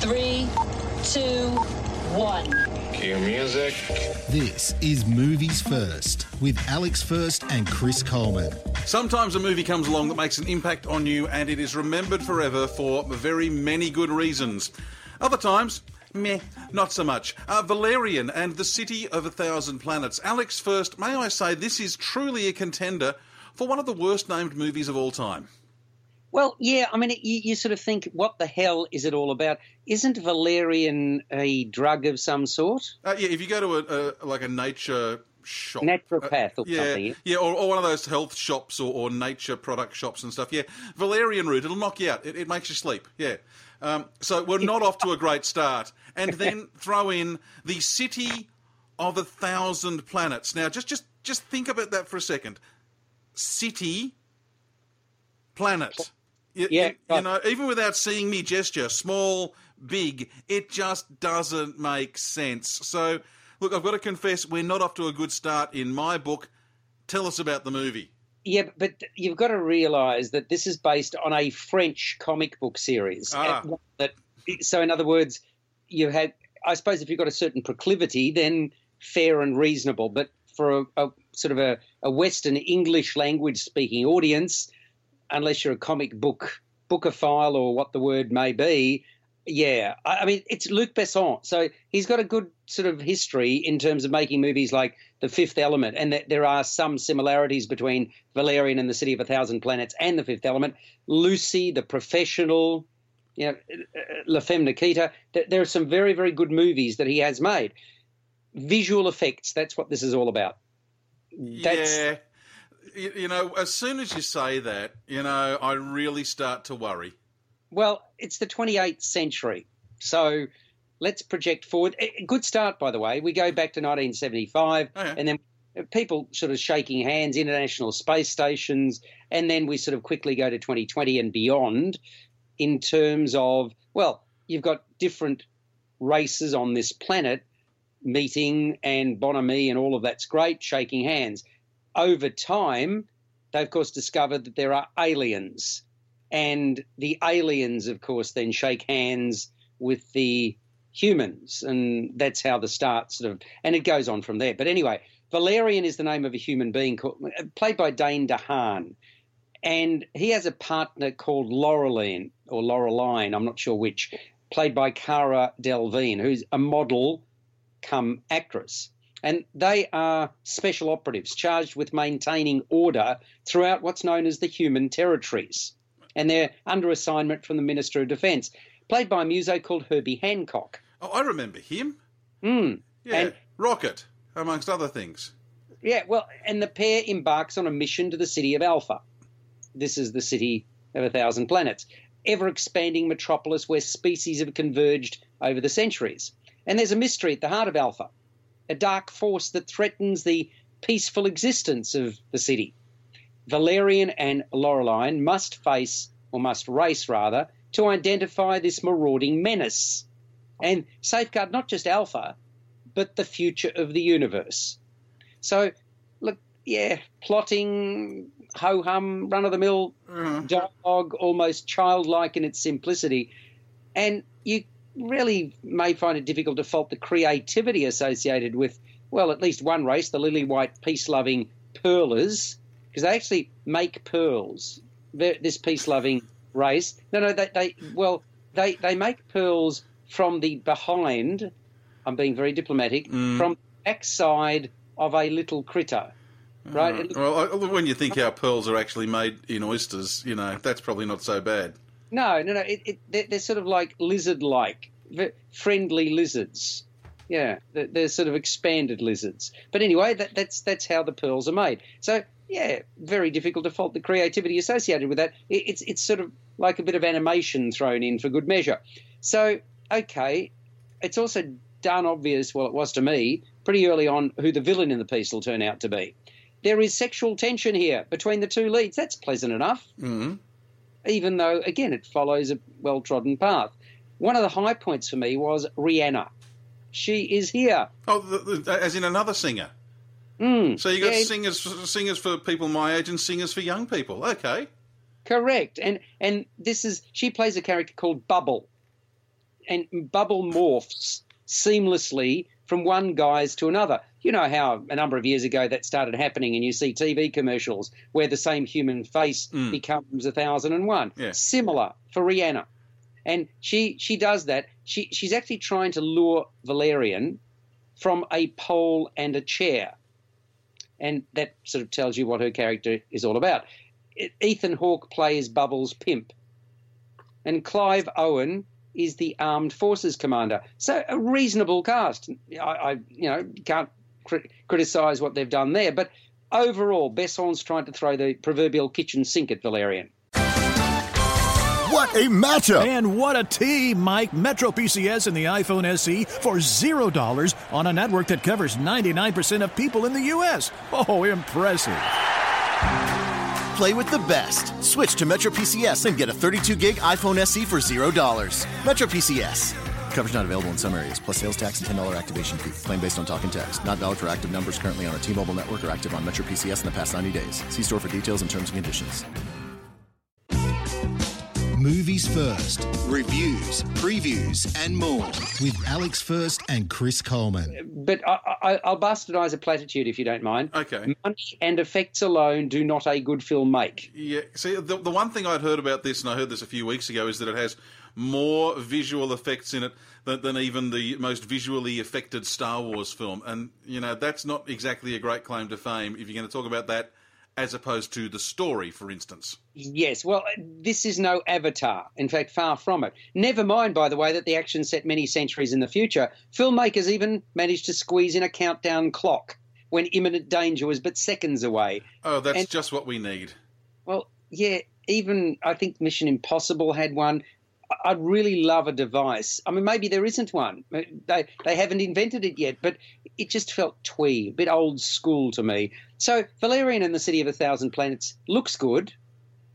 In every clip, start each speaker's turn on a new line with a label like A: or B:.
A: three, two, one.
B: Cue music.
C: This is Movies First with Alex First and Chris Coleman.
D: Sometimes a movie comes along that makes an impact on you and it is remembered forever for very many good reasons. Other times, Meh, not so much. Uh, Valerian and the City of a Thousand Planets. Alex, first, may I say this is truly a contender for one of the worst named movies of all time.
E: Well, yeah, I mean, you, you, sort of think, what the hell is it all about? Isn't valerian a drug of some sort?
D: Uh, yeah, if you go to a, a like a nature shop,
E: naturopath or
D: uh, yeah,
E: something,
D: yeah, or, or, one of those health shops or, or, nature product shops and stuff. Yeah, valerian root, it'll knock you out. It, it makes you sleep. Yeah. Um, so we're not off to a great start. And then throw in the city of a thousand planets. Now, just just just think about that for a second. City, planet. You,
E: yeah,
D: you, you know, even without seeing me gesture, small, big, it just doesn't make sense. So, look, I've got to confess, we're not off to a good start in my book. Tell us about the movie.
E: Yeah, but you've got to realise that this is based on a French comic book series.
D: Ah.
E: That, so, in other words, you had, I suppose, if you've got a certain proclivity, then fair and reasonable. But for a, a sort of a, a Western English language speaking audience, unless you're a comic book bookophile or what the word may be, yeah, I, I mean it's Luc Besson, so he's got a good sort of history in terms of making movies like The Fifth Element, and that there are some similarities between Valerian and the City of a Thousand Planets and The Fifth Element. Lucy, The Professional, you know, uh, uh, La Femme Nikita. There are some very very good movies that he has made. Visual effects, that's what this is all about. That's,
D: yeah you know, as soon as you say that, you know, I really start to worry.
E: Well, it's the 28th century. So let's project forward. A good start, by the way. We go back to 1975,
D: oh, yeah.
E: and then people sort of shaking hands, international space stations, and then we sort of quickly go to 2020 and beyond in terms of, well, you've got different races on this planet meeting and bonhomie and all of that's great, shaking hands over time, they of course discovered that there are aliens. And the aliens, of course, then shake hands with the humans. And that's how the start sort of, and it goes on from there. But anyway, Valerian is the name of a human being called, played by Dane DeHaan. And he has a partner called Laureline, or Laureline, I'm not sure which, played by Cara Delevingne, who's a model come actress and they are special operatives charged with maintaining order throughout what's known as the human territories. and they're under assignment from the Minister of Defence, played by a muso called Herbie Hancock.
D: Oh, I remember him.
E: Mm.
D: Yeah,
E: And
D: Rockit, amongst other things.
E: Yeah, well, and the pair embarks on a mission to the city of Alpha. This is the city of a thousand planets, ever expanding metropolis where species have converged over the centuries. And there's a mystery at the heart of Alpha, a dark force that threatens the peaceful existence of the city. Valerian and Laureline must face, or must race rather, to identify this marauding menace and safeguard not just Alpha, but the future of the universe. So, look, yeah, plotting, ho hum, run of the mill mm-hmm. dialogue, almost childlike in its simplicity. And you really may find it difficult to fault the creativity associated with, well, at least one race, the lily white peace loving pearlers, because they actually make pearls. They're- This peace loving race. No, no, they, they well, they, they make pearls from the behind, I'm being very diplomatic, mm. from the backside of a little critter. Mm. Right? It
D: Well, when you think how pearls are actually made in oysters, you know, that's probably not so bad.
E: No, no, no. It, it, they're, they're sort of like lizard-like, friendly lizards. Yeah, they're, they're sort of expanded lizards. But anyway, that, that's that's how the pearls are made. So yeah, very difficult to fault the creativity associated with that. It, it's it's sort of like a bit of animation thrown in for good measure. So okay, it's also done obvious. Well, it was to me pretty early on who the villain in the piece will turn out to be. There is sexual tension here between the two leads. That's pleasant enough
D: Mm.
E: Even though, again, it follows a well trodden path. One of the high points for me was Rihanna. She is here.
D: Oh, the, the, as in another singer.
E: Mm,
D: So you got
E: yeah,
D: singers, singers for people my age and singers for young people. Okay.
E: Correct. And and this is she plays a character called Bubble. And Bubble morphs seamlessly from one guise to another. You know how a number of years ago that started happening and you see TV commercials where the same human face mm. becomes a thousand and one.
D: Yeah.
E: Similar for Rihanna. And she she does that. She she's actually trying to lure Valerian from a pole and a chair. And that sort of tells you what her character is all about. Ethan Hawke plays Bubbles' pimp, and Clive Owen is the armed forces commander. So a reasonable cast. I, I you know can't cri- criticise what they've done there, but overall, Besson's trying to throw the proverbial kitchen sink at Valerian.
F: What a matchup! And what a team, Mike. Metro PCS and the iPhone SE for $0 on a network that covers 99% of people in the U.S. Oh, impressive.
G: Play with the best. Switch to Metro PCS and get a 32 gig iPhone SE for $0. Metro PCS. Coverage not available in some areas, plus sales tax and $10 activation fee. Claim based on talk and text. Not valid for active numbers currently on a T Mobile network or active on Metro PCS in the past 90 days. See store for details and terms and conditions.
C: Movies first, reviews, previews, and more with Alex First and Chris Coleman.
E: But I, I, I'll bastardise a platitude if you don't mind.
D: Okay.
E: Money and effects alone do not a good film make.
D: Yeah. See, the, the one thing I'd heard about this, and I heard this a few weeks ago, is that it has more visual effects in it than, than even the most visually affected Star Wars film. And, you know, that's not exactly a great claim to fame if you're going to talk about that as opposed to the story, for instance.
E: Yes, well, this is no Avatar. In fact, far from it. Never mind, by the way, that the action set many centuries in the future. Filmmakers even managed to squeeze in a countdown clock when imminent danger was but seconds away.
D: Oh, that's
E: And-
D: just what we need.
E: Well, yeah, even I think Mission Impossible had one. I'd really love a device. I mean, maybe there isn't one. They they haven't invented it yet, but it just felt twee, a bit old school to me. So Valerian and the City of a Thousand Planets looks good,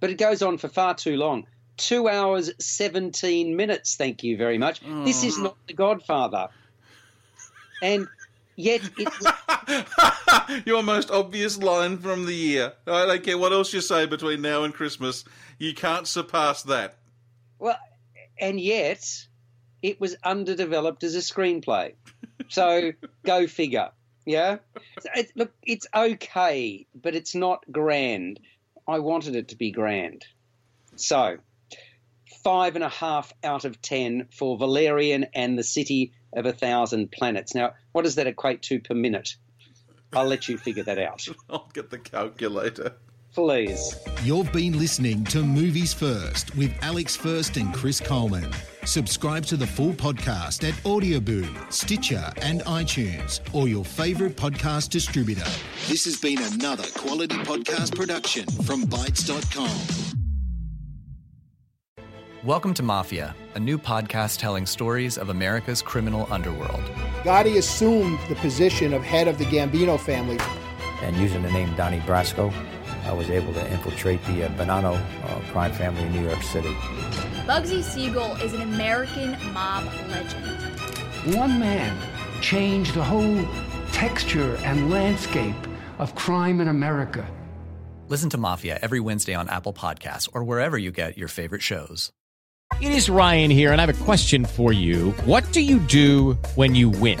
E: but it goes on for far too long. Two hours seventeen minutes. Thank you very much. This is mm. not The Godfather, and yet it.
D: Your most obvious line from the year. I don't care what else you say between now and Christmas. You can't surpass that.
E: Well, and yet it was underdeveloped as a screenplay. So go figure. Yeah. It, look, it's okay, but it's not grand. I wanted it to be grand. So five and a half out of ten for Valerian and the City of a Thousand Planets. Now, what does that equate to per minute? I'll let you figure that out.
D: I'll get the calculator.
E: Please.
C: You've been listening to Movies First with Alex First and Chris Coleman. Subscribe to the full podcast at Audioboom, Stitcher, and iTunes, or your favourite podcast distributor. This has been another quality podcast production from Bytes.com.
H: Welcome to Mafia, a new podcast telling stories of America's criminal underworld.
I: Gotti assumed the position of head of the Gambino family.
J: And using the name Donnie Brasco, I was able to infiltrate the uh, Bonanno uh, crime family in New York City.
K: Bugsy Siegel is an American mob legend.
L: One man changed the whole texture and landscape of crime in America.
H: Listen to Mafia every Wednesday on Apple Podcasts or wherever you get your favorite shows.
B: It is Ryan here, and I have a question for you. What do you do when you win?